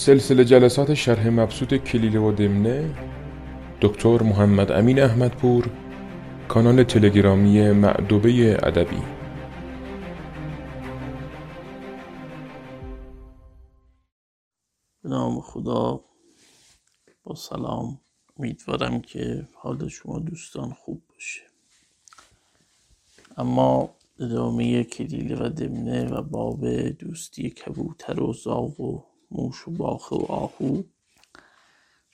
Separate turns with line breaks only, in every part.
سلسله جلسات شرح مبسوط کلیله و دمنه دکتر محمد امین احمدپور کانال تلگرامی معدوبه ادبی.
به نام خدا با سلام امیدوارم که حال شما دوستان خوب باشه. اما ادامه کلیله و دمنه و باب دوستی کبوتر و زاغ و موش و باخه و آهو.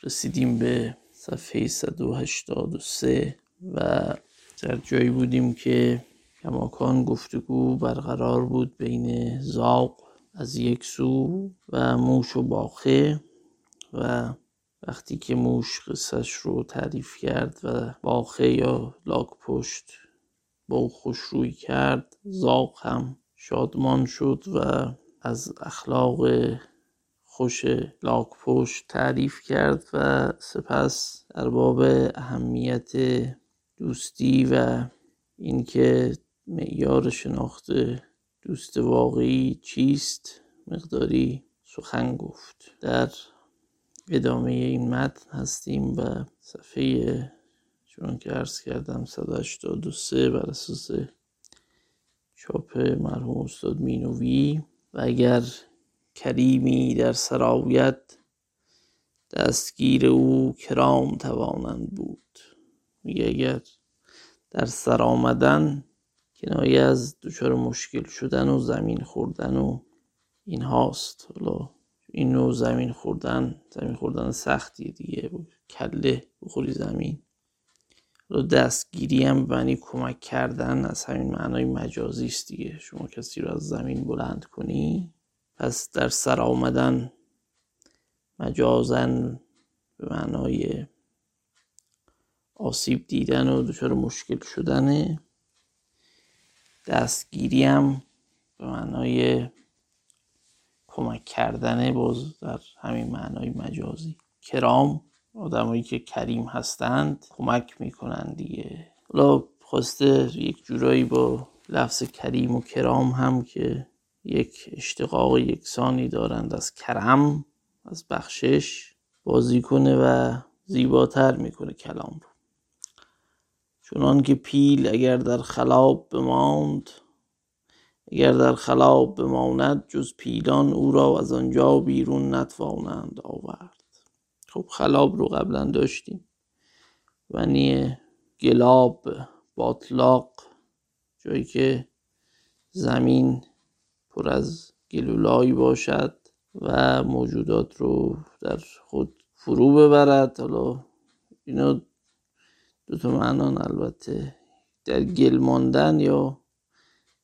رسیدیم به صفحه 183 و در جایی بودیم که کماکان گفتگو برقرار بود بین زاغ از یک سو و موش و باخه و وقتی که موش قصهش رو تعریف کرد و باخه یا لاک پشت با خوش روی کرد زاغ هم شادمان شد و از اخلاق خوش لاک پشت تعریف کرد و سپس ارباب اهمیت دوستی و اینکه معیار شناخت دوست واقعی چیست مقداری سخن گفت. در ادامه این متن هستیم و صفحه چون که عرض کردم 183 بر اساس چاپ مرحوم استاد مینوی و اگر کریمی در سرایت دستگیر او کرام توانند بود. میگه اگر در سر آمدن کنایه از دچار مشکل شدن و زمین خوردن و این هاست. حالا این نوع زمین خوردن زمین خوردن سختیه دیگه. کله بخوری زمین. حالا دستگیری هم معنی کمک کردن از همین معنای مجازی است دیگه. شما کسی رو از زمین بلند کنی؟ پس در سر آمدن مجازن به معنای آسیب دیدن و دچار مشکل شدنه دستگیری هم به معنای کمک کردنه باز در همین معنای مجازی. کرام آدمایی که کریم هستند کمک می‌کنن دیگه. حالا خواسته یک جورایی با لفظ کریم و کرام هم که یک اشتقاق یکسانی دارند از کرم از بخشش بازی کنه و زیباتر می‌کنه کلام رو. چنان که پیل اگر در خلاب بماند اگر در خلاب بماند جز پیلان او را از آنجا بیرون نتوانند آورد. خب خلاب رو قبلا داشتیم. ونی گلاب باطلاق جایی که زمین پر از گلولایی باشد و موجودات رو در خود فرو ببرد. حالا اینا دو تا معنان البته در گل ماندن یا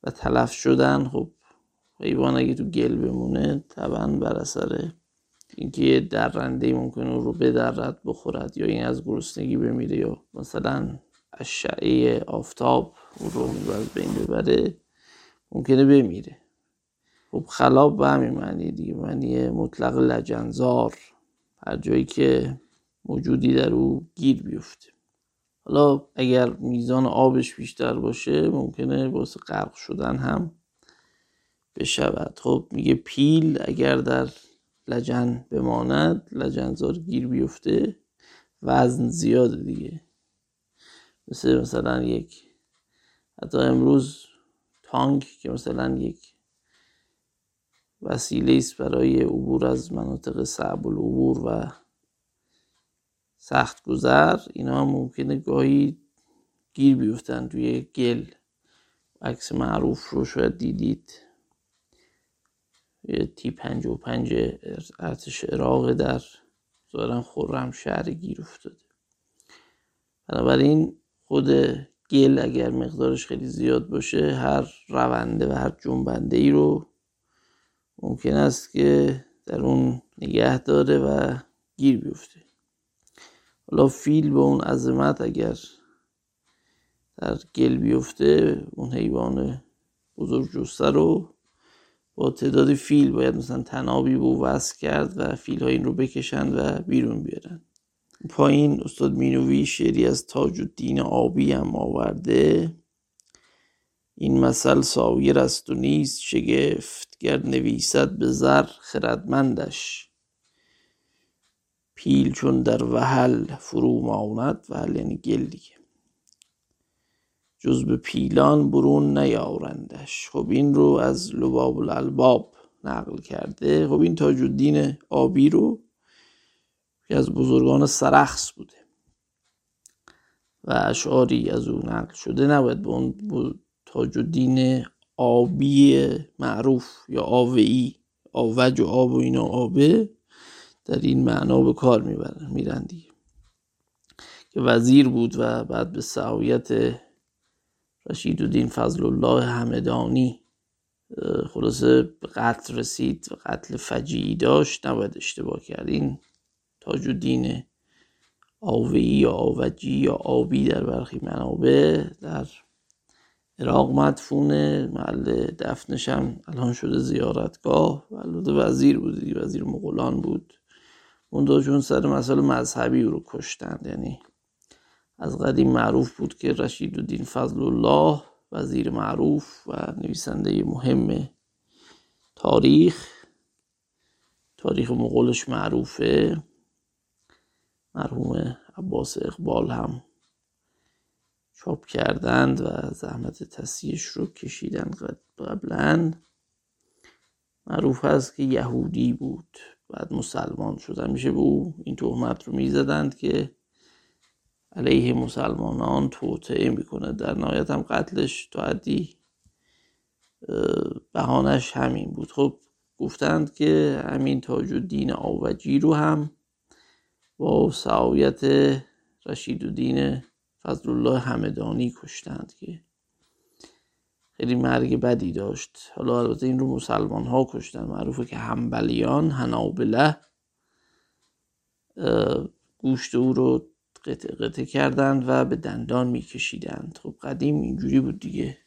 و تلف شدن خب حیوان اگه تو گل بمونه طبعا بر اثر اینکه درنده ممکنه رو بدرد بخورد یا این از گرسنگی بمیره یا مثلا اشعه آفتاب او رو از بین ببره ممکنه بمیره. خب خلاب به همین معنی دیگه معنی مطلق لجنزار هر جایی که موجودی در او گیر بیفته. حالا اگر میزان آبش بیشتر باشه ممکنه واسه غرق شدن هم بشود. خب میگه پیل اگر در لجن بماند لجنزار گیر بیفته وزن زیاده دیگه. مثل مثلا یک حتی امروز تانک که مثلا یک وسیله است برای عبور از مناطق صعب العبور و سخت گذر. اینا ممکنه گاهی گیر بیفتن توی گل. عکس معروف رو شاید دیدید. یه تی پنج و پنج ارتش عراق در ظاهرا خورم شهر گیر افتاده. بنابراین خود گل اگر مقدارش خیلی زیاد باشه هر رونده و هر جنبنده ای رو ممکن است که در اون نگه داره و گیر بیفته. حالا فیل به اون عظمت اگر در گل بیفته اون حیوان بزرگ جسته رو با تعداد فیل باید مثلا تنابی بو وصل کرد و فیل ها این رو بکشند و بیرون بیارن. پایین استاد مینوی شعری از تاج و دین آبی هم آورده. این مثل سایر است و نیست شگفت گر نویسد به زر خردمندش. پیل چون در وحل فرو ماند وحل یعنی گل دیگه. جز به پیلان برون نیارندش. خب این رو از لباب الالباب نقل کرده. خب این تاج الدین آبی رو که از بزرگان سرخص بوده و اشعاری از او نقل شده. نباید به اون تاج الدین آبی معروف یا آوئی آوج و آب و اینا آبه در این معنا به کار می‌برن میرن دیگه. که وزیر بود و بعد به سعایت رشید الدین فضل الله همدانی خلاصه به قتل رسید و قتل فجیعی داشت. نباید اشتباه کرد. این تاج الدین آوی یا آوجی یا آبی در برخی منابع در عراق مدفونه محل دفنش هم الان شده زیارتگاه. و البته وزیر بود وزیر مغولان بود. اون چون سر مسئله مذهبی رو کشتند یعنی از قدیم معروف بود که رشید الدین فضل الله وزیر معروف و نویسنده مهم تاریخ. تاریخ مغولش معروفه. مرحوم عباس اقبال هم چاپ کردند و زحمت تصیحش رو کشیدن قبلا. معروف هست که یهودی بود. بعد مسلمان شد. میشه به او این تهمت رو می‌زدند که علیه مسلمانان توطعه می‌کنه در نهایت هم قتلش تا حدی بهانش همین بود. خب گفتند که همین تاج الدین آوجی رو هم با سعایت رشید الدین فضل الله همدانی کشتند که خیلی مرگ بدی داشت. حالا البته این رو مسلمان ها کشتن. معروفه که همبلیان هنابله گوشت او رو قطع قطع کردند و به دندان میکشیدند. خب قدیم اینجوری بود دیگه.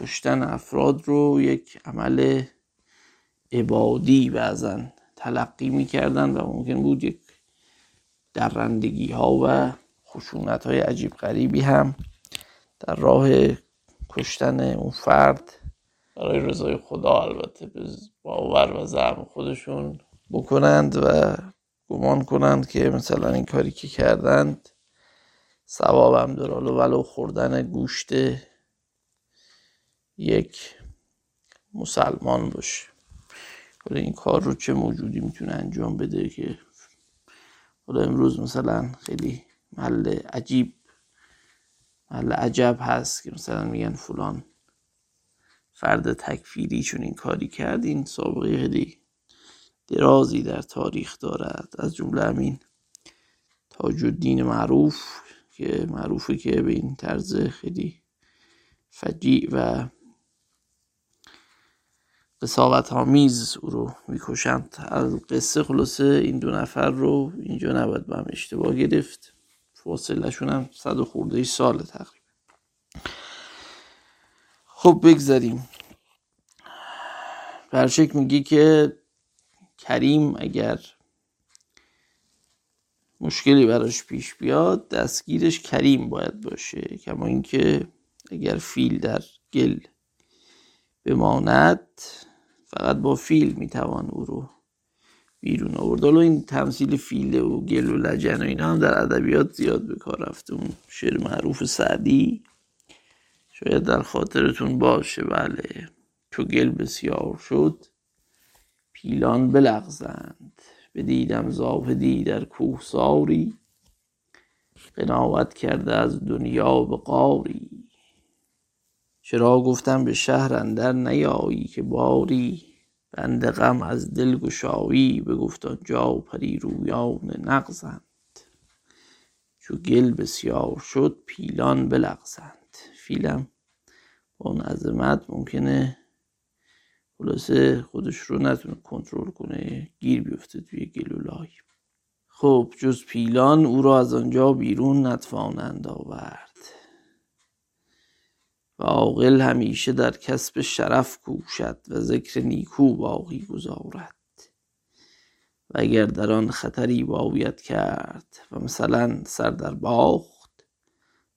کشتن افراد رو یک عمل عبادی بعضا تلقی می‌کردن و ممکن بود یک درندگی ها و خشونت های عجیب غریبی هم در راه کشتن اون فرد. برای رضای خدا البته به باور و زعم خودشون بکنند و گمان کنند که مثلا این کاری که کردند هم داره. ولو خوردن گوشت یک مسلمان باشه. حالا این کار رو چه موجودی می‌تونه انجام بده که حالا امروز مثلا خیلی محل عجیب محل عجب هست که مثلا میگن فلان فرد تکفیری چون این کاری کرد این سابقه خیلی درازی در تاریخ دارد. از جمله همین تاج الدین معروف که معروفه که به این طرز خیلی فجیع و قصاوت آمیز او رو می‌کشند. از قصه خلاصه این دو نفر رو اینجا نباید به هم اشتباه گرفت. فاصله شون هم صد و خورده سال تقریبا. خب بگذاریم. برشک میگی که کریم اگر مشکلی براش پیش بیاد دستگیرش کریم باید باشه. کما اینکه اگر فیل در گل بماند فقط با فیل می‌توان او رو بیرون آورد. حالا این تمثیل فیل و گل و لجن و اینا هم در ادبیات زیاد به کار رفته. اون شعر معروف سعدی شاید در خاطرتون باشه. بله. چو گل بسیار شد پیلان بلغزند. بدیدم زاهدی در کوهساری قناوت کرده از دنیا به قاری. چرا گفتم به شهر اندر نیایی که باری. بند غم از دل گشایی بگفت آنجا پری رویان نغزند. چو گل بسیار شد پیلان بلغزند. فیلم با اون عظمت ممکنه خلاصه خودش رو نتونه کنترل کنه گیر بیفته توی گلولای خب جز پیلان او را از آنجا بیرون نتوانند آورد. و عاقل همیشه در کسب شرف کوشد و ذکر نیکو باقی گذارد. و اگر در آن خطری باید کرد و مثلا سر در باخت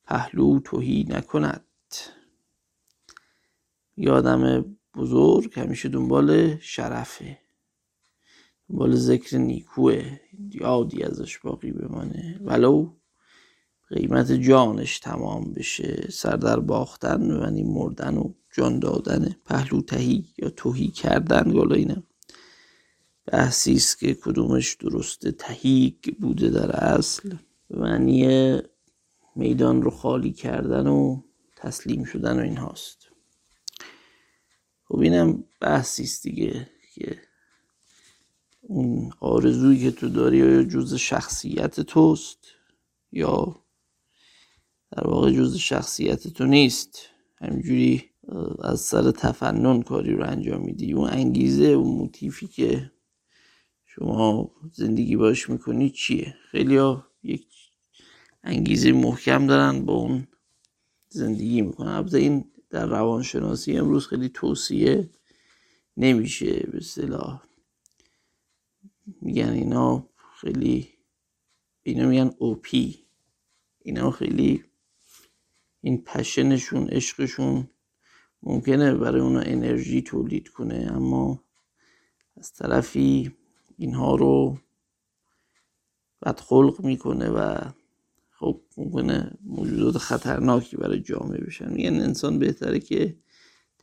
پهلو توهی نکند. یادم بزرگ همیشه دنبال شرفه دنبال ذکر نیکوه یادی ازش باقی بمانه. ولو قیمت جانش تمام بشه. سر در باختن یعنی مردن و جان دادن پهلو تهی یا توهی کردن گالا اینم بحثی است که کدومش درسته تهیگ بوده در اصل. معنی میدان رو خالی کردن و تسلیم شدن و این هاست خب اینم بحثی است دیگه که اون آرزویی که تو داری یا جز شخصیت توست یا در واقع جز شخصیت تو نیست. همینجوری از سر تفنن کاری رو انجام میدی. اون انگیزه اون موتیفی که شما زندگی باش می‌کنی چیه؟ خیلی ها یک انگیزه محکم دارن با اون زندگی می‌کنن. البته این در روانشناسی امروز خیلی توصیه نمیشه. به صلاح میگن اینا خیلی اینا میگن اوپی اینا خیلی این پشنشون عشقشون ممکنه برای اونا انرژی تولید کنه اما از طرفی اینها رو بدخلق می‌کنه و خب ممکنه موجودات خطرناکی برای جامعه بشن. میگن انسان بهتره که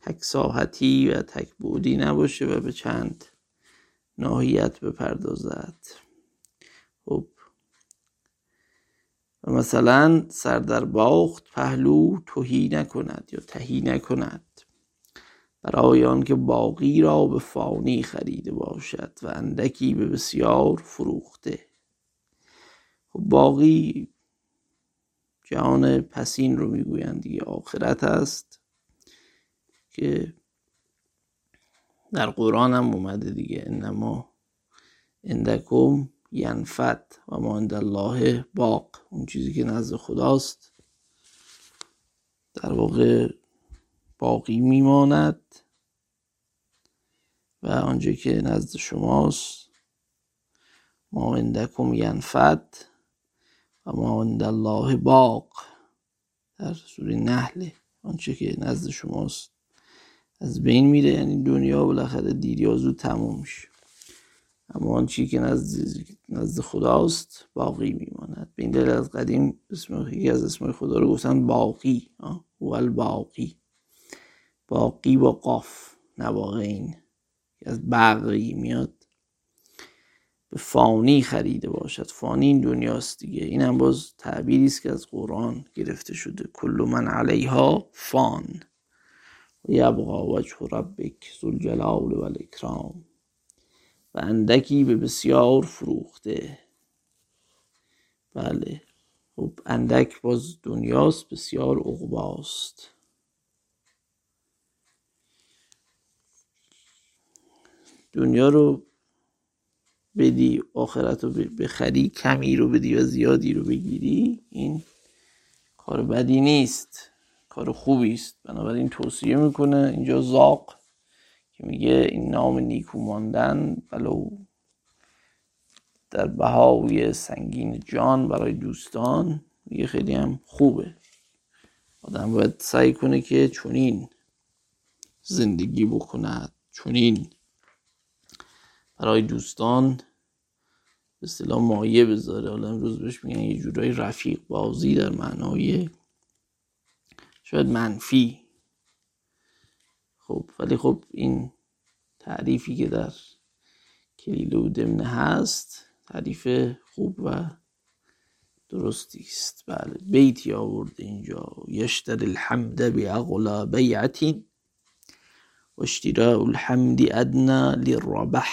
تک ساحتی و تک بودی نباشه و به چند ناحیت بپردازد. خب و مثلا سر در باخت پهلو توهی نکند یا تهی نکند. برای آنکه باقی را به فانی خریده باشد و اندکی به بسیار فروخته. خب باقی جهان پسین رو می‌گویند دیگه آخرت است که در قرآن هم اومده دیگه انما اندکم ینفت و ما عند الله باق. اون چیزی که نزد خداست. در واقع باقی میماند. و آنجا که نزد شماست. ما عندکم ینفت و ما عند الله باق. در سوره نحله آنچه که نزد شماست. از بین میره یعنی دنیا بالاخره دیر یا زود تموم میشه. اما آن چی که نزد, نزد خداست باقی میماند. به این دلیل از قدیم اسم یکی از اسم خدا رو گفتن باقی هو الباقی باقی. با قاف نواقعین از بقی میاد. به فانی خریده باشد. فانی این دنیاست دیگه. این هم باز تعبیری است که از قرآن گرفته شده. کل من علیها فان. و یبقا وجه ربک ذو الجلال اندکی به بسیار فروخته. بله. خب اندک باز دنیاست بسیار عقباست. دنیا رو بدی آخرت رو بخری کمی رو بدی و زیادی رو بگیری این کار بدی نیست. کار خوبی است بنابراین توصیه می‌کنه اینجا زاق که میگه این نام نیکو ماندن ولو در بهاوی سنگین جان برای دوستان میگه خیلی هم خوبه. آدم باید سعی کنه که چونین زندگی بکند چونین برای دوستان به اصطلاح مایه بذاره. حالا امروز بهش میگن یه جورایی رفیق بازی در معنای شاید منفی. خب ولی خب این تعریفی که در کلیل و دمنه هست تعریف خوب و درستی است. بله بیتی آورده اینجا. یشتر الحمد باغلا بیعت و اشتراء الحمد ادنا للربح.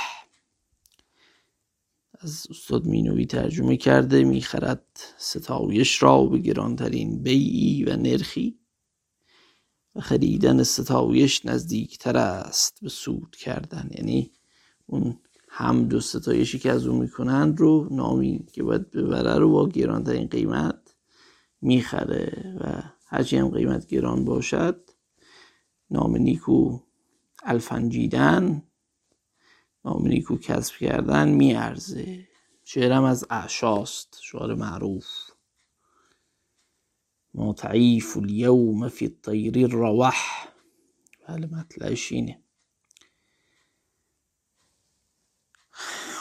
از استاد مینوی ترجمه کرده می‌خرد ستایش را به گرانترین بیعی و نرخی. و خریدن ستایش نزدیکتر است به سود کردن. یعنی اون هم دو ستایشی که از اون می‌کنن رو نامی که باید ببره رو با گرانترین قیمت می‌خره و هرچی هم قیمت گران باشد نام نیکو الفنجیدن نام نیکو کسب کردن میارزه. شعرم از اعشاست شعر معروف. ما تعیف اليوم فی الطیر الروح. بله مطلعش اینه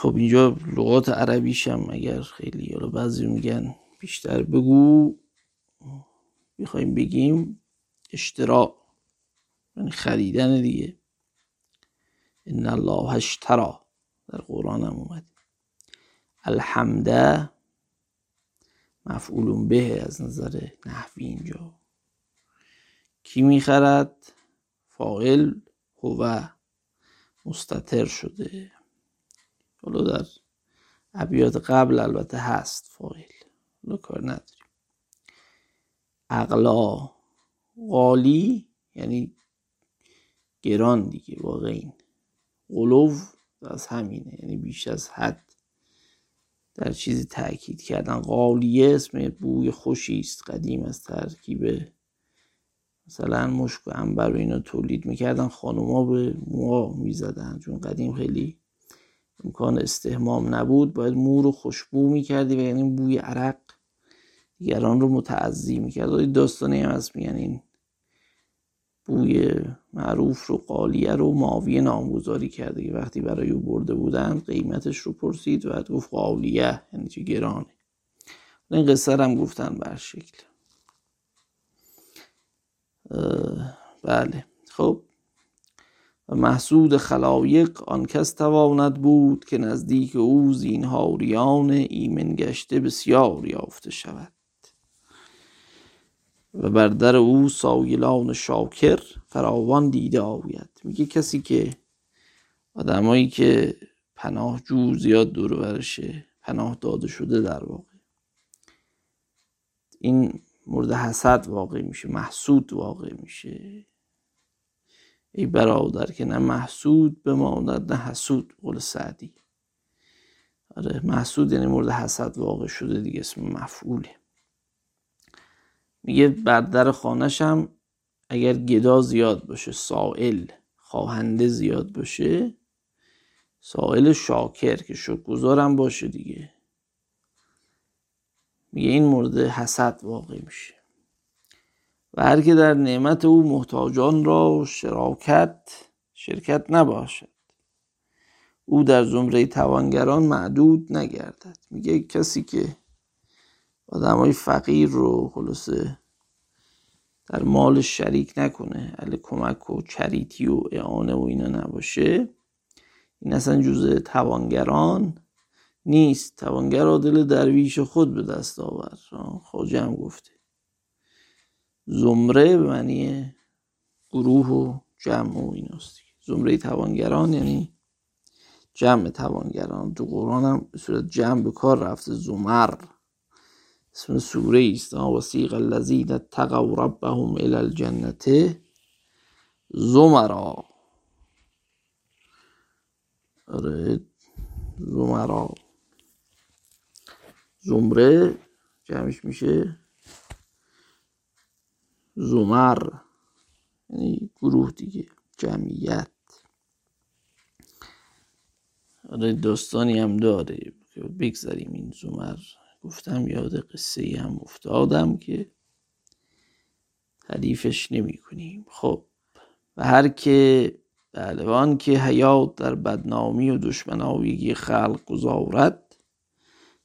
خب اینجا لغات عربیش هم اگر خیلی حالا بعضی میگن بیشتر بگو. می‌خوایم بگیم اشترا یعنی خریدن دیگه. ان الله اشترا. در قرآن هم اومد. الحمده مفعول به از نظر نحوی اینجا. کی می‌خرد؟ فاعل هو مستتر شده. حالا در ابیات قبل البته هست فاعل. حالا کار نداریم. اقلا غالی یعنی گران دیگه واقعی. قلوب از همینه یعنی بیش از حد. در چیزی تاکید کردن. قالیه اسم بوی خوشی است. قدیم از ترکیب مثلا مشک و انبر و اینا تولید می‌کردن. خانوما به موها می‌زدن. چون قدیم خیلی امکان استهمام نبود. باید مو رو خوشبو می‌کردی و یعنی بوی عرق دیگران رو متعذی می‌کرد. داستانی هم هست میگن این بوی معروف رو قالیه رو ماویه نامگذاری کرده که وقتی برای او برده بودن قیمتش رو پرسید و گفت قالیه یعنی چه گرانه. این قصه هم گفتن بر شکل. بله. خب. و محسود خلایق آن کس تواند بود که نزدیک او زینهاریان ایمن گشته بسیار یافته شود. و بر در او سایلان شاکر فراوان دیده آوید میگه کسی که آدمایی که پناه جو زیاد دور ورشه پناه داده شده در واقع. این مورد حسد واقع میشه محسود واقع میشه. ای برادر که نه محسود بماند نه حسود قول سعدی. آره محسود یعنی مورد حسد واقع شده دیگه اسم مفعوله. میگه بر در خانش هم اگر گدا زیاد باشه سائل خواهنده زیاد باشه سائل شاکر که شکرگزارم باشه دیگه. میگه این مورد حسد واقع میشه. و هر که در نعمت او محتاجان را شراکت شرکت نباشد. او در زمره توانگران معدود نگردد. میگه کسی که آدم های فقیر رو خلاصه در مال شریک نکنه. اهل کمک و چریتی و اعانه و اینا نباشه. این اصلا جزء توانگران نیست. توانگر دل درویش خود به دست آور. خواجه هم گفته. زمره به معنی گروه و جمع و ایناست زمره توانگران یعنی جمع توانگران. تو قرآن هم به صورت جمع به کار رفته. زمر. اسم سوره است وسیق الذین اتقوا ربهم الى الجنه زمرا. آره زمرا. زمره جمعش میشه. زمر یعنی گروه دیگه جمعیت. آره داستانی هم داره. بگذاریم این زمر. گفتم یاد قصه هم افتادم که حریفش نمی کنیم خب و هر که بلوان که حیات در بدنامی و دشمنایگی خلق گذارد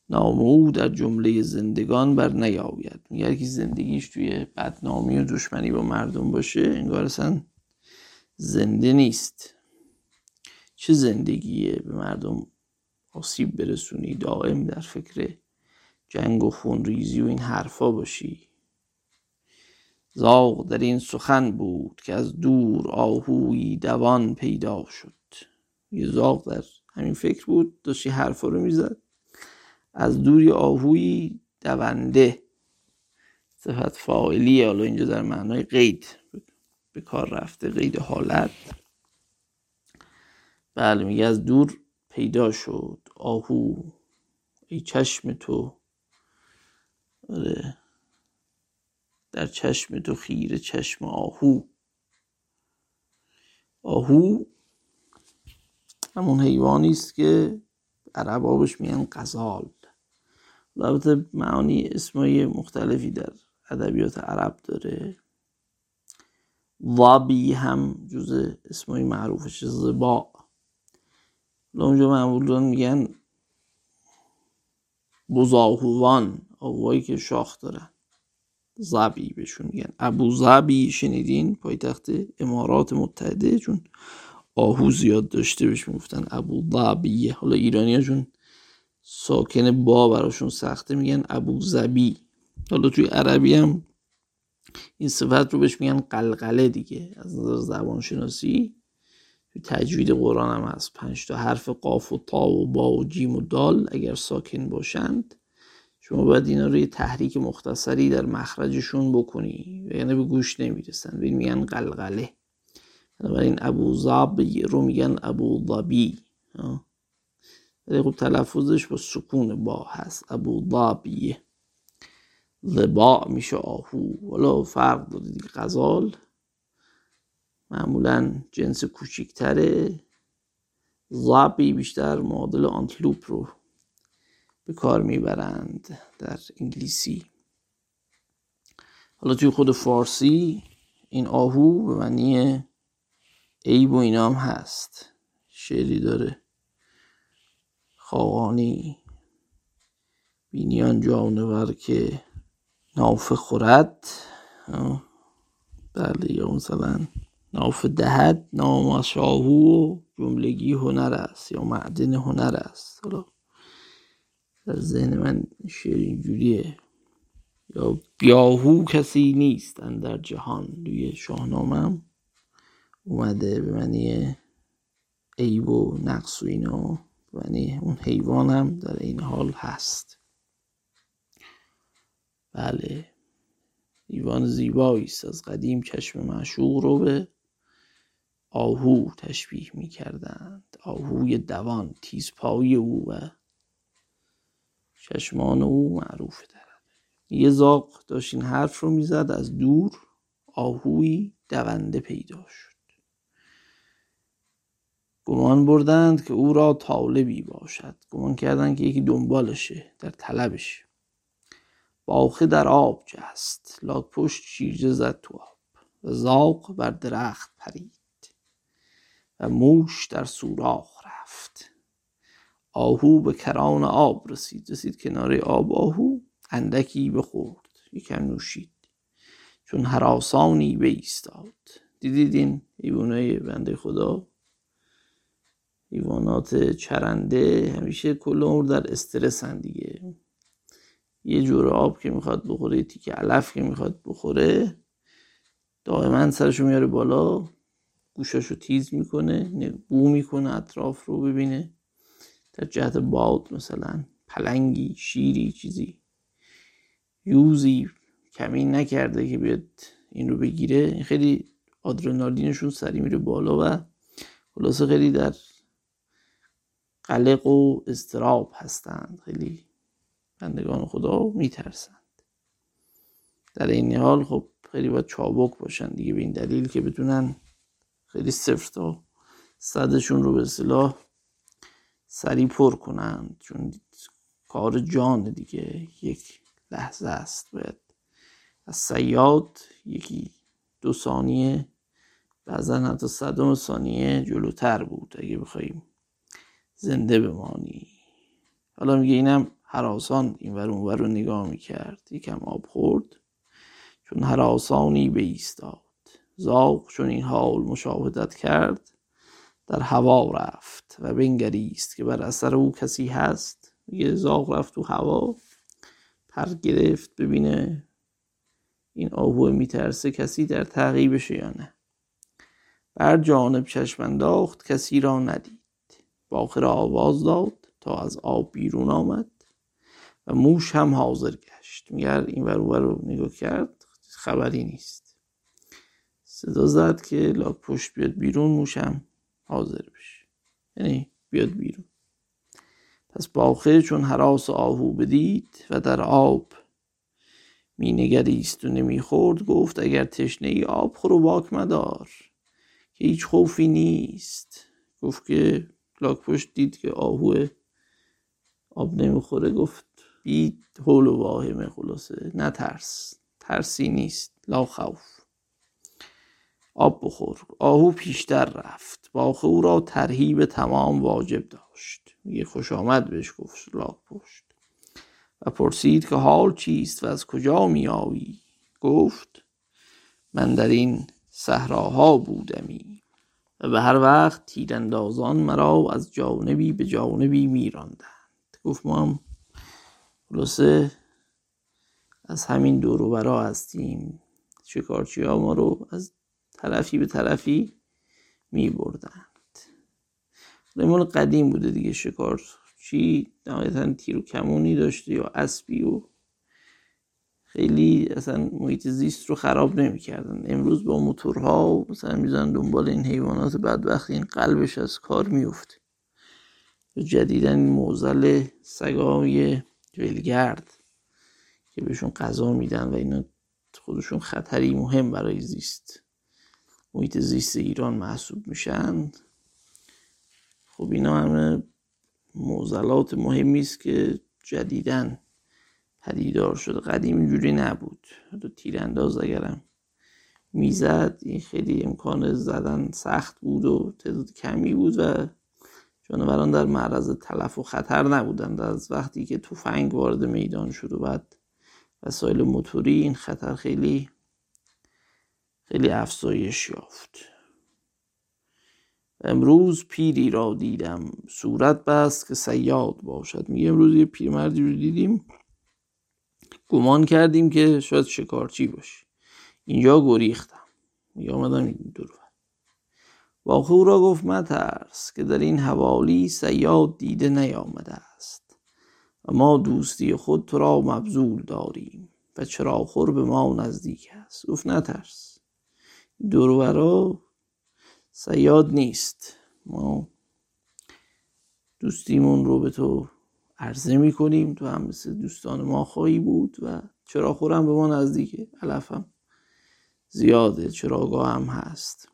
نام او در جمله زندگان بر نیاید. میگه که زندگیش توی بدنامی و دشمنی با مردم باشه انگار اصلا زنده نیست. چه زندگیه به مردم آسیب برسونی دائم در فکر جنگ و خونریزی و این حرفا باشی. زاغ در این سخن بود که از دور آهوی دوان پیدا شد. یه زاغ در همین فکر بود داشتی حرفا رو می‌زد. از دوری آهوی دونده. صفت فاعلی حالا اینجا در معنای قید. به کار رفته قید حالت. بله میگه از دور پیدا شد آهو. ای چشم تو. آره. در چشم تو خیره چشم آهو. آهو همون حیوانی است که عرب آبش میگن قزال البته معانی اسمای مختلفی در ادبیات عرب داره. وابی هم جز اسمای معروفش زبا. اونجا معمولان میگن بزاهوان. آهوهایی که شاخ دارن. زبی بهشون میگن. ابو زبی شنیدین؟ پایتخت امارات متحده چون آهو زیاد داشته بهش می‌گفتن. ابو ظبی حالا ایرانی چون ساکن با براشون سخته میگن ابو زبی. حالا توی عربی هم این صفت رو بهش میگن قلقله دیگه. از نظر زبان شناسی تجوید قرآن هم هست. پنج تا حرف قاف و تا و با و جیم و دال اگر ساکن باشند شما باید اینا رو یه تحریک مختصری در مخرجشون بکنی. یعنی به گوش نمی‌رسن. به میگن قلقله. بنابراین ابو زاب رو میگن ابو ظبی ولی خب تلفظش با سکون با هست. ابو ظابیه لبا میشه آهو. ولی فرق داره دیگه. غزال معمولا جنس کوچیکتره زابی بیشتر معادل آنتلوپ رو به کار می‌برند در انگلیسی. حالا توی خود فارسی این آهو به معنی عیب و اینام هست. شعری داره. خواهانی بینیان جانور که ناف خورد. بله یا مثلا ناف دهد نام شاهو و جملگی هنر است یا معدن هنر است. حالا در ذهن من شعر اینجوریه. یا بیاهو کسی نیست در جهان. روی شاهنامم اومده به معنی عیب و نقص و اینا. معنی اون حیوان هم در این حال هست. بله. حیوان زیبایی است. از قدیم چشم معشوق رو به آهو تشبیه می کردند آهوی دوان تیزپایی او و چشمان او معروف دارد. یه زاق داشت این حرف رو می‌زد از دور آهوی دونده پیدا شد. گمان بردند که او را طالبی باشد. گمان کردند که یکی دنبالشه در طلبش. باخه در آب جست. لاک پشت شیرجه زد تو آب و زاق بر درخت پرید و موش در سوراخ رفت. آهو به کران آب رسید رسید کنار آب. آهو اندکی بخورد یکم نوشید چون حراسانی ایستاد دیدید این حیوانای بنده خدا. حیوانات چرنده همیشه کل عمر در استرس دیگه. یه جور آب که می‌خواد بخوره تیکه علف که می‌خواد بخوره دائما سرشو میاره بالا گوشاشو تیز می‌کنه بو می‌کنه اطراف رو ببینه. در جهت باد مثلا پلنگی شیری چیزی. یوزی کمین نکرده که بیاد این رو بگیره. خیلی آدرنالینشون سری میره بالا و خلاصه خیلی در قلق و استراب هستند. خیلی بندگان خدا میترسند. در این حال خب خیلی باید چابک باشن دیگه به این دلیل که بتونن خیلی صفر تا صدشون رو به صلاح سریع پر کنند چون کار جان دیگه یک لحظه است. باید از سیاد یکی دو ثانیه بعضا حتی صدم ثانیه جلوتر بود. اگه بخوایم زنده بمانی. حالا میگه اینم حراسان این ور اون رو نگاه می‌کرد. یکم آب خورد چون حراسانی ایستاد زاغ چون این حال مشاهدت کرد در هوا رفت. و بنگریست که بر اثر او کسی هست. میگه زاغ رفت تو هوا پر گرفت ببینه این آهو میترسه کسی در تعقیبش یا نه. بر جانب چشم انداخت کسی را ندید. باخر آواز داد تا از آب بیرون آمد و موش هم حاضر گشت. میگر این ور رو نگاه کرد؟ خبری نیست. صدا زد که لاک پشت بیاد بیرون موش هم حاضر بشه. یعنی بیاد بیرون. پس باخه چون حراس آهو بدید و در آب می نگریست و نمی‌خورد گفت اگر تشنه ای آب خور و باک مدار که هیچ خوفی نیست. گفت که لاک پشت دید که آهو آب نمی‌خوره گفت بید حول و واهمه خلاصه نه ترس ترسی نیست لا خوف آب بخور. آهو پیشتر رفت. باخ او را ترهیب تمام واجب داشت. میگه خوش آمد بهش گفت لاک پشت. و پرسید که حال چیست و از کجا میآیی؟ گفت من در این صحراها بودمی. و به هر وقت تیراندازان مرا از جانبی به جانبی میراندند. گفت ما هم خلاصه از همین دور برا هستیم. شکارچی ها ما رو از طرفی به طرفی می بردند مال قدیم بوده دیگه شکارچی نهایتا تیر و کمونی داشته یا اسبی و خیلی اصلا محیط زیست رو خراب نمی‌کردن. امروز با موتورها مثلا میزن دنبال این حیوانات بدبخت این قلبش از کار میفته جدیدن این موزل سگای ولگرد که بهشون غذا میدن و اینا خودشون خطری مهم برای زیست. محیط زیست ایران محسوب میشن. خب اینا همه موزلات مهمی است که جدیدن پدیدار شده. قدیم اینجوری نبود. دو تیرانداز اگرم می‌زد این خیلی امکان زدن سخت بود و تعداد کمی بود و جانوران در معرض تلف و خطر نبودند. از وقتی که تفنگ وارد میدان شد و بعد وسایل موتوری این خطر خیلی خیلی افزایش یافت. امروز پیری را دیدم. صورت بست که سیاد باشد. میگه امروز یه پیرمردی رو دیدیم. گمان کردیم که شاید شکارچی باشه. اینجا گریختم. میگه آمدم این دور واقع را گفت مترس که در این حوالی سیاد دیده نیامده است. و ما دوستی خود تو را مبذول داریم و چرا خور به ما نزدیک است. گفت نترس دورورا سیاد نیست. ما دوستیمون رو به تو عرضه می‌کنیم. تو هم مثل دوستان ما خواهی بود و چرا خورم به ما نزدیکه؟ علفم زیاده. چراگاه هم هست.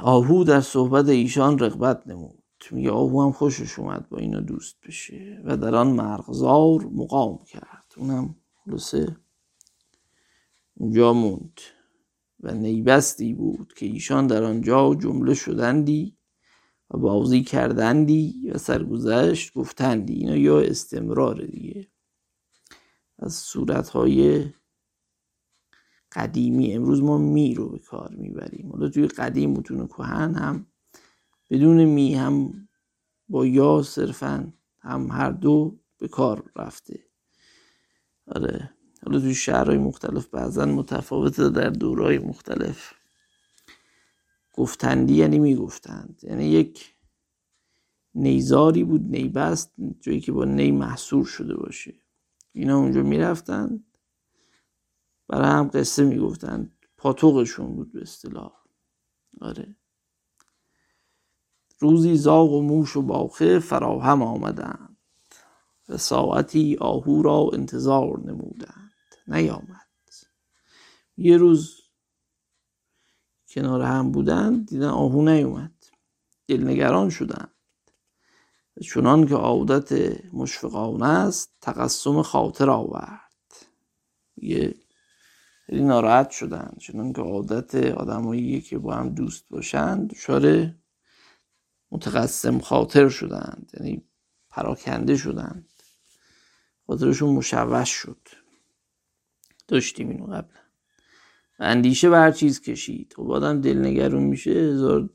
آهو در صحبت ایشان رغبت نمود. میگه آهو هم خوشش اومد با اینا دوست بشه و در آن مرغزار مقام کرد. اونم خلاصه اونجا موند. و نیبستی بود که ایشان در آنجا جمله شدندی و بازی کردندی و سرگذشت گفتندی. اینا یا استمرار دیگه. از صورتهای قدیمی امروز ما می رو به کار می‌بریم. حالا توی قدیم متون کهن هم بدون می هم با یا صرفا هم هر دو به کار رفته. آره. حالا توی شهرهای مختلف بعضا متفاوته در دورهای مختلف. گفتندی یعنی می‌گفتند. یعنی یک نیزاری بود نیبست جایی که با نی محصور شده باشه. اینا اونجا می‌رفتند. برای هم قصه می‌گفتند. پاتوقشون بود به اصطلاح. آره. روزی زاغ و موش و باخه فراهم آمدند و ساعتی آهو را انتظار نمودند. نیامد. یه روز کنار هم بودند دیدن آهو نیومد. دلنگران شدند. چونان که عادت مشفقانه است تقسم خاطر آورد. یه خیلی ناراحت شدن چون که عادت آدمایی که با هم دوست باشند دچار متقسم خاطر شدند. یعنی پراکنده شدند. خاطرشون مشوش شد. داشتیم اینو قبلا اندیشه بر چیز کشید. خب آدم دلنگرون میشه هزار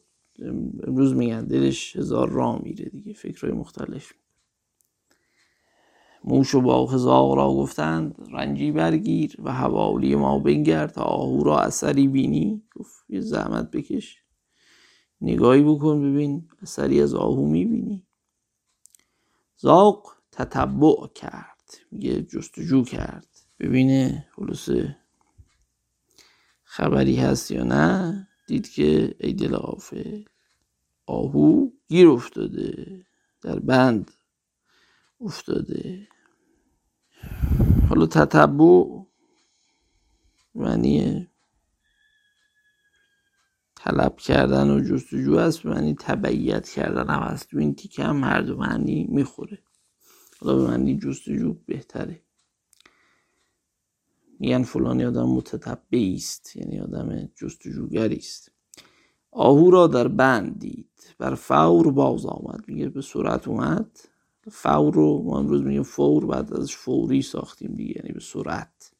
امروز میگن دلش هزار راه میره دیگه فکرهای مختلف. موش و باغ را گفتند رنجی برگیر و حوالی ما بنگر تا آهو را اثری بینی. گفت یه زحمت بکش. نگاهی بکن ببین اثری از آهو می‌بینی. زاق تتبع کرد میگه جستجو کرد. ببینه خلوص خبری هست یا نه. دید که ای دل آهو گیر افتاده در بند افتاده. حالا تتبع معنی طلب کردن و جستجو است معنی تبعیت کردن هم هست. تو این تیکه هم هر دو معنی می‌خوره. حالا به معنی جستجو بهتره. میگن فلانی آدم متتبعی است یعنی آدم جستجوگری است. آهو را در بند دید بر فور باز آمد. میگه به سرعت اومد فور رو ما امروز میگیم فور بعد ازش فوری ساختیم دیگه یعنی به سرعت.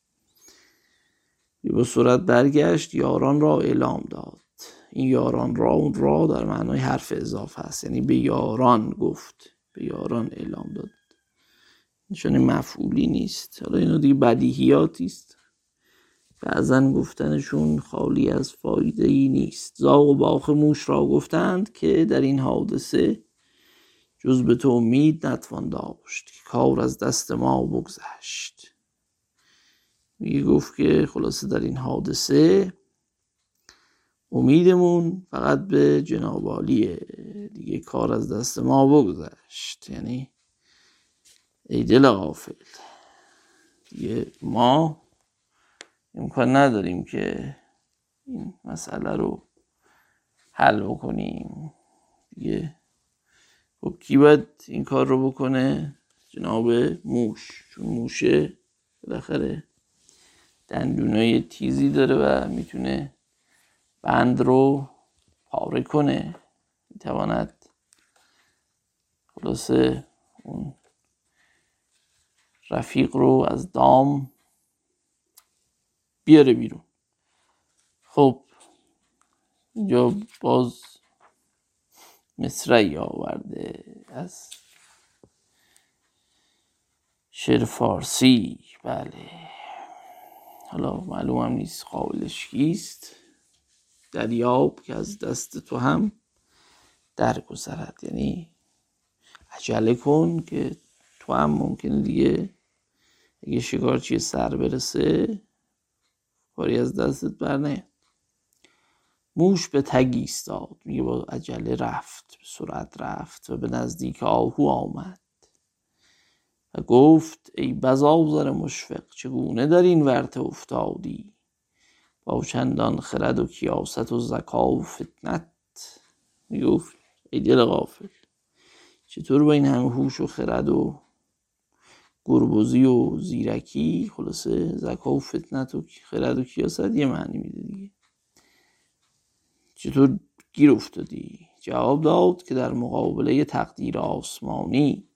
به سرعت برگشت یاران را اعلام داد. این یاران را اون را در معنای حرف اضافه است یعنی به یاران گفت به یاران اعلام داد. چون مفعولی نیست. حالا اینو دیگه بدیهیاتی است. بعضا گفتنشون خالی از فایده ای نیست. زاغ و باخ موش را گفتند که در این حادثه جز به تو امید نتوان داشت که کار از دست ما بگذشت. میگه گفت که خلاصه در این حادثه امیدمون فقط به جنابالیه دیگه کار از دست ما بگذشت. یعنی ای دل غافل. دیگه ما امکان نداریم که این مسئله رو حل بکنیم. دیگه خب کی باید این کار رو بکنه؟ جناب موش. چون موشه بالاخره دندونای تیزی داره و می‌تونه بند رو پاره کنه. می‌تواند خلاصه اون رفیق رو از دام بیاره بیرون. خب اینجا باز مصرعی آورده از شعر فارسی. بله. حالا معلوم هم نیست قابلش کیست. دریاب که از دست تو هم درگذرد. یعنی عجله کن که تو هم ممکنه دیگه اگه شکارچی سر برسه کاری از دستت بر موش به تگ ایستاد میگه با عجله رفت به سرعت رفت و به نزدیک آهو آمد. و گفت ای بزاوزر مشفق چگونه در این ورته افتادی؟ با چندان خرد و کیاست و زکا و فتنت. می‌گفت ای دل غافل چطور با این همه هوش و خرد و گربوزی و زیرکی خلاصه زکا و فتنت و خرد و کیاست یه معنی میده دیگه. چطور گیر افتادی؟ جواب داد که در مقابله تقدیر آسمانی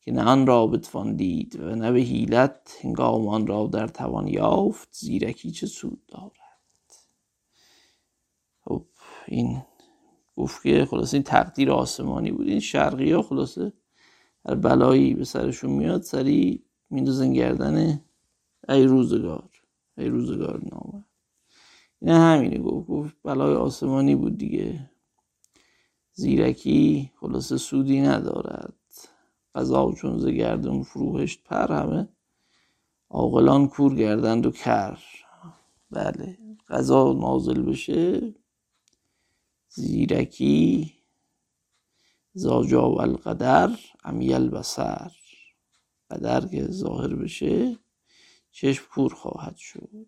که نه آن را بتوان دید و نه به حیلت هنگام آن را در توان یافت زیرکی چه سود دارد؟ خب این گفت که خلاصه این تقدیر آسمانی بود این شرقی ها خلاصه هر بلایی به سرشون میاد سری میندازن گردن ای روزگار ای روزگار نامه این همینه گفت گفت بلای آسمانی بود دیگه. زیرکی خلاصه سودی ندارد. قضا چون ز فروهشت پر همه. عاقلان کور گردند و کر. بله قضا نازل بشه. زیرکی زاجا و القدر امیل بسر قدر که ظاهر بشه چشم کور خواهد شد.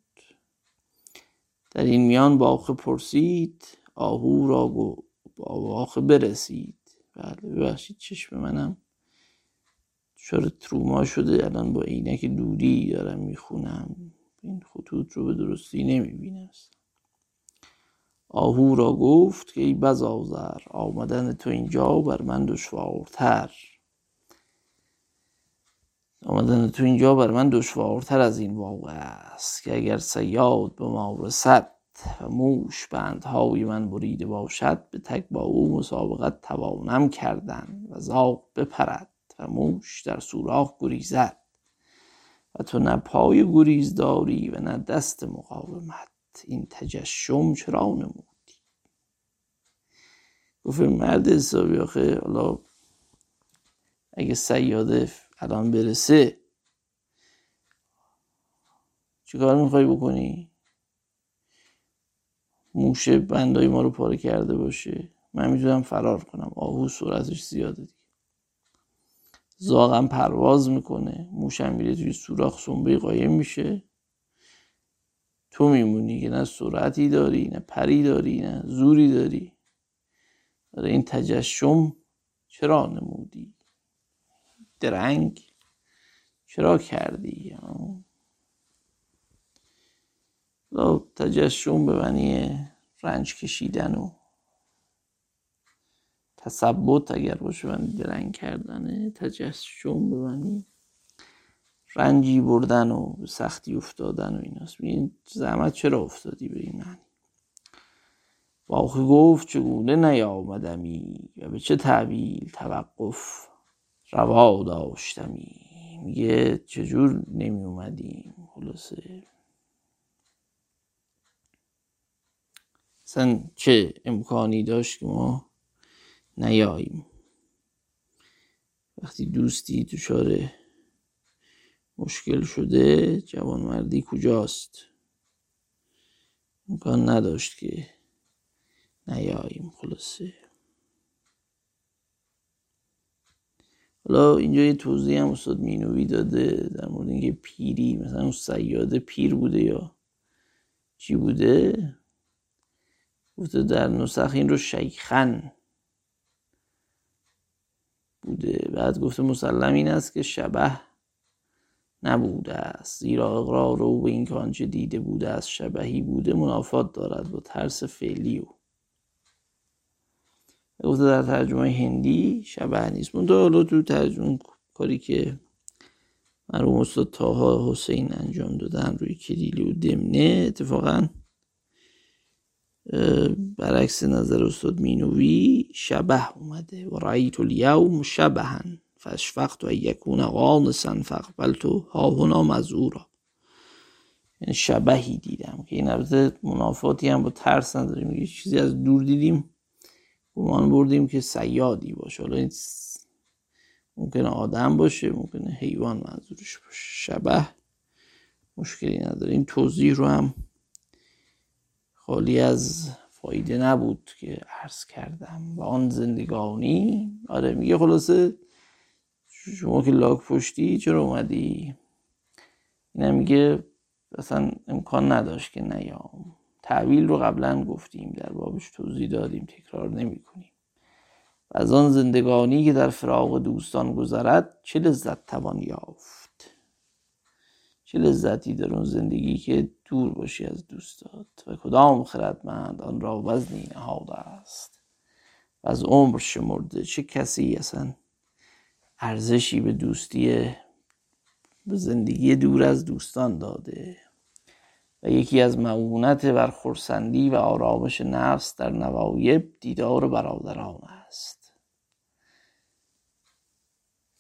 در این میان باخه پرسید آهو را گو با باخه برسید. بله ببخشید چشم منم دچار تروما شده؟ الان با عینک دودی دارم می‌خونم. این خطوط رو به درستی نمی‌بینم آهو را گفت که ای بزازر آمدن تو اینجا بر من دشوارتر. آمدن تو اینجا بر من دشوارتر از این واقع است که اگر سیاد به ما رسد و موش بندهای من بریده باشد به تک با او مسابقت توانم کردن و زاغ بپرد و موش در سوراخ گریزد. و تو نه پای گریز داری و نه دست مقاومت. این تجشم چرا نمودی؟ گفت مرد حسابی آخه حالا اگه سیاده الان برسه چیکار می‌خوای بکنی؟ موشه بندای ما رو پاره کرده باشه. من می‌تونم فرار کنم. آهو سرعتش زیاده دیگه. زاغم پرواز می‌کنه. موشم میره توی سوراخ سنبه قایم میشه. تو میمونی که نه سرعتی داری نه پری داری نه زوری داری. برای این تجشم چرا نمودی؟ درنگ چرا کردی؟ تجشم به معنی رنج کشیدن و تثبت اگر باشه من درنگ کردنه تجشم به معنی رنجی بردن و سختی افتادن و ایناست. این زحمت چرا افتادی به این معنی؟ باخی گفت چگونه نیامدمی و به چه تعبیل توقف روا داشتمی؟ میگه چجور نمی اومدیم خلاصه. اصلا چه امکانی داشت که ما نیاییم؟ وقتی دوستی دچار مشکل شده جوانمردی کجاست؟ امکان نداشت که نیاییم خلاصه. حالا اینجا یه توضیح هم استاد مینوی داده در مورد اینکه پیری مثلا اون سیاده پیر بوده یا چی بوده؟ گفته در نسخ این رو شیخن بوده. بعد گفته مسلم این است که شبه نبوده است. زیرا اقرار او به این کانچه دیده بوده است شبهی بوده منافات دارد با ترس فعلی او. گفته در ترجمه هندی شبه نیست. من حالا تو ترجمه کاری که مرحوم استاد تاها حسین انجام دادن روی کلیلی و دمنه اتفاقا برعکس نظر استاد مینوی شبه اومده. و رأیت الیوم شبها. فاشفقت و یکون قانسا فقبلت ها هنا مزورا. یعنی شبهی دیدم که این البته منافاتی هم با ترس نداریم یه چیزی از دور دیدیم گمان بردیم که سیادی باشه. حالا این ممکنه آدم باشه ممکنه حیوان منظورش باشه. شبه مشکلی نداره. این توضیح رو هم خالی از فایده نبود که عرض کردم. و آن زندگانی آره میگه خلاصه شما که لاک پشتی چرا اومدی؟ اینم میگه اصلا امکان نداشت که نیام. تعویل رو قبلا گفتیم در بابش توضیح دادیم تکرار نمی کنیم و از آن زندگانی که در فراغ دوستان گذرد چه لذت توان یافت؟ چه لذتی در اون زندگی که دور باشی از دوستات؟ و کدام خردمند آن را وزنی نهاده است؟ و از عمر شمرده چه کسی اصلا ارزشی به دوستی به زندگی دور از دوستان داده. و یکی از معونت بر خورسندی و آرامش نفس در نوایب دیدار برادران است.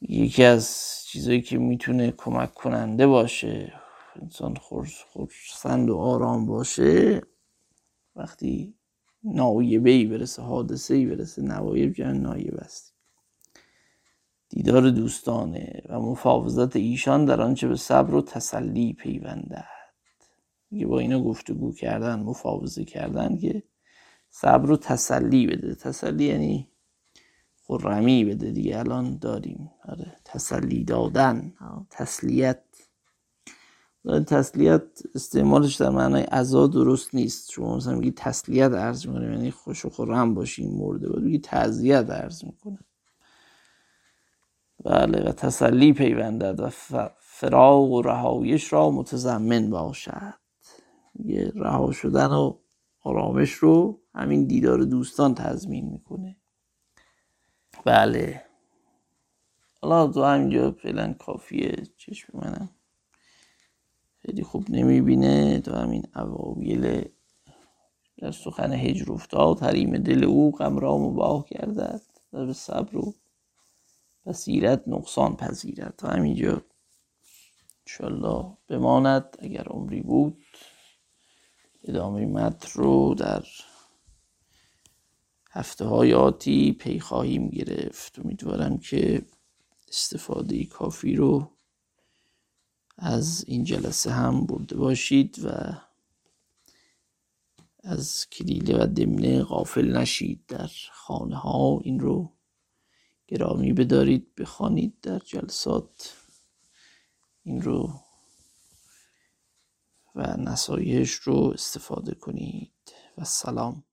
یکی از چیزایی که می‌تونه کمک کننده باشه انسان خورسند و آرام باشه وقتی نایبه ای برسه حادثه ای برسه نوایب جمع نایبه است. دیدار دوستانه و مفاوضت ایشان در آنچه به صبر و تسلی پیونده میگه با اینا گفتگو کردن مفاوضه کردن که صبر و تسلی بده. تسلی یعنی خرمی بده دیگه الان داریم. آره تسلی دادن تسلیت. تسلیت استعمالش در معنای عزا درست نیست. شما مثلا میگی تسلیت عرض می‌کنه یعنی خوش و خورم باشین مرده بود میگی تعذیت عرض می‌کنه. بله و تسلی پیوندد و فراغ و رهایش را متضمن باشد. یه رها شدن و آرامش رو همین دیدار دوستان تضمین می‌کنه. بله. حالا تو همینجا فعلا کافیه چشم منم. خیلی خوب نمی‌بینه. تو همین اواویل در سخن هجر افتاد حریم دل او غم را مباه گردد. و به صبر و بصیرت نقصان پذیرد. تا همینجا انشالله بماند. اگر عمری بود ادامه متن رو در هفته های آتی پی خواهیم گرفت. امیدوارم که استفاده کافی رو از این جلسه هم برده باشید و از کلیله و دمنه غافل نشید در خانه ها این رو گرامی بدارید بخوانید در جلسات. این رو و نصایح رو استفاده کنید. و سلام.